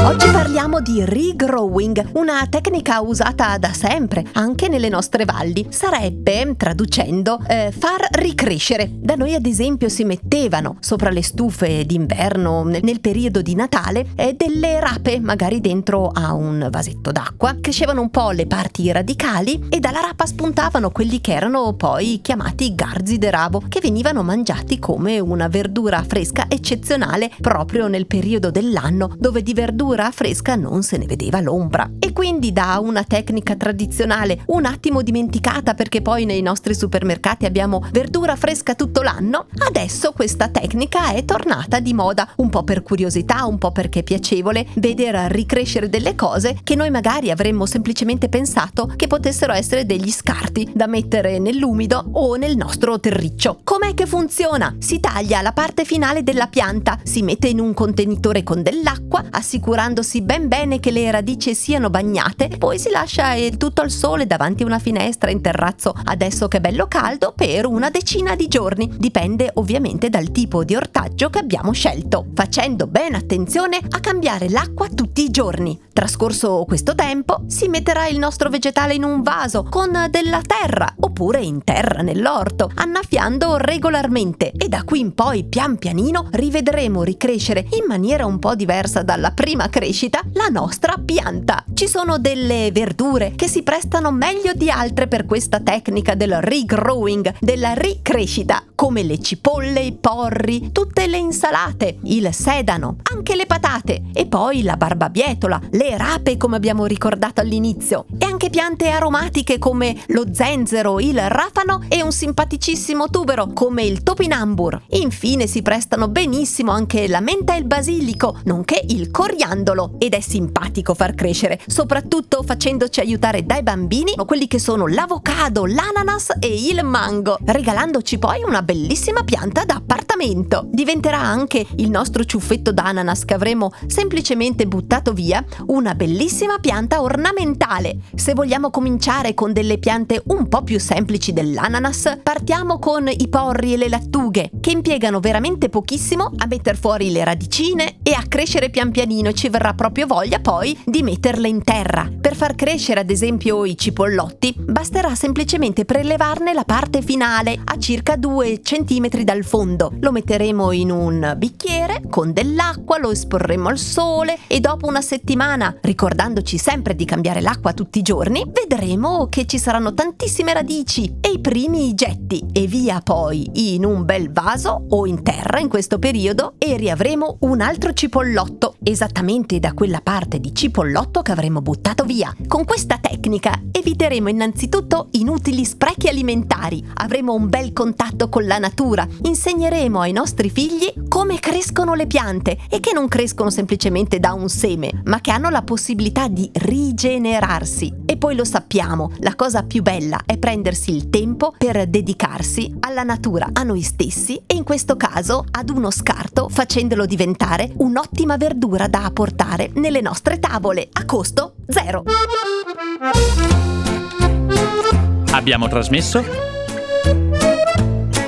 Oggi parliamo di regrowing, una tecnica usata da sempre, anche nelle nostre valli. Sarebbe, traducendo, eh, far ricrescere. Da noi ad esempio si mettevano sopra le stufe d'inverno, nel, periodo di Natale, eh, delle rape, magari dentro a un vasetto d'acqua. Crescevano un po' le parti radicali e dalla rapa spuntavano quelli che erano poi chiamati garzi de rabo, che venivano mangiati come una verdura fresca eccezionale proprio nel periodo dell'anno dove di verdura verdura fresca non se ne vedeva l'ombra. E quindi da una tecnica tradizionale un attimo dimenticata perché poi nei nostri supermercati abbiamo verdura fresca tutto l'anno, adesso questa tecnica è tornata di moda, un po' per curiosità, un po' perché è piacevole vedere ricrescere delle cose che noi magari avremmo semplicemente pensato che potessero essere degli scarti da mettere nell'umido o nel nostro terriccio. Com'è che funziona? Si taglia la parte finale della pianta, si mette in un contenitore con dell'acqua, assicurando assicurandosi ben bene che le radici siano bagnate, poi si lascia il tutto al sole davanti a una finestra in terrazzo, adesso che è bello caldo, per una decina di giorni. Dipende ovviamente dal tipo di ortaggio che abbiamo scelto, facendo ben attenzione a cambiare l'acqua tutti i giorni. Trascorso questo tempo, si metterà il nostro vegetale in un vaso con della terra oppure in terra nell'orto, annaffiando regolarmente e da qui in poi pian pianino rivedremo ricrescere in maniera un po' diversa dalla prima crescita la nostra pianta. Ci sono delle verdure che si prestano meglio di altre per questa tecnica del regrowing, della ricrescita, come le cipolle, i porri, tutte le insalate, il sedano, anche le patate e poi la barbabietola, le rape come abbiamo ricordato all'inizio e anche piante aromatiche come lo zenzero, il rafano e un simpaticissimo tubero come il topinambur. Infine si prestano benissimo anche la menta e il basilico, nonché il coriandolo ed è simpatico far crescere, soprattutto facendoci aiutare dai bambini, quelli che sono l'avocado, l'ananas e il mango, regalandoci poi una bellissima pianta da appartamento. Diventerà anche il nostro ciuffetto d'ananas che avremo semplicemente buttato via una bellissima pianta ornamentale. Se vogliamo cominciare con delle piante un po' più semplici dell'ananas, partiamo con i porri e le lattughe, che impiegano veramente pochissimo a metter fuori le radicine e a crescere pian pianino. Ci verrà proprio voglia poi di metterle in terra. Per far crescere ad esempio i cipollotti basterà semplicemente prelevarne la parte finale a circa 2 cm dal fondo. Lo metteremo in un bicchiere con dell'acqua, lo esporremo al sole e dopo una settimana, ricordandoci sempre di cambiare l'acqua tutti i giorni, vedremo che ci saranno tantissime radici e i primi getti e via poi in un bel vaso o in terra in questo periodo e riavremo un altro cipollotto esattamente da quella parte di cipollotto che avremmo buttato via. Con questa tecnica eviteremo innanzitutto inutili sprechi alimentari, avremo un bel contatto con natura, insegneremo ai nostri figli come crescono le piante e che non crescono semplicemente da un seme, ma che hanno la possibilità di rigenerarsi. E poi lo sappiamo, la cosa più bella è prendersi il tempo per dedicarsi alla natura, a noi stessi e in questo caso ad uno scarto facendolo diventare un'ottima verdura da apportare portare nelle nostre tavole a costo zero. Abbiamo trasmesso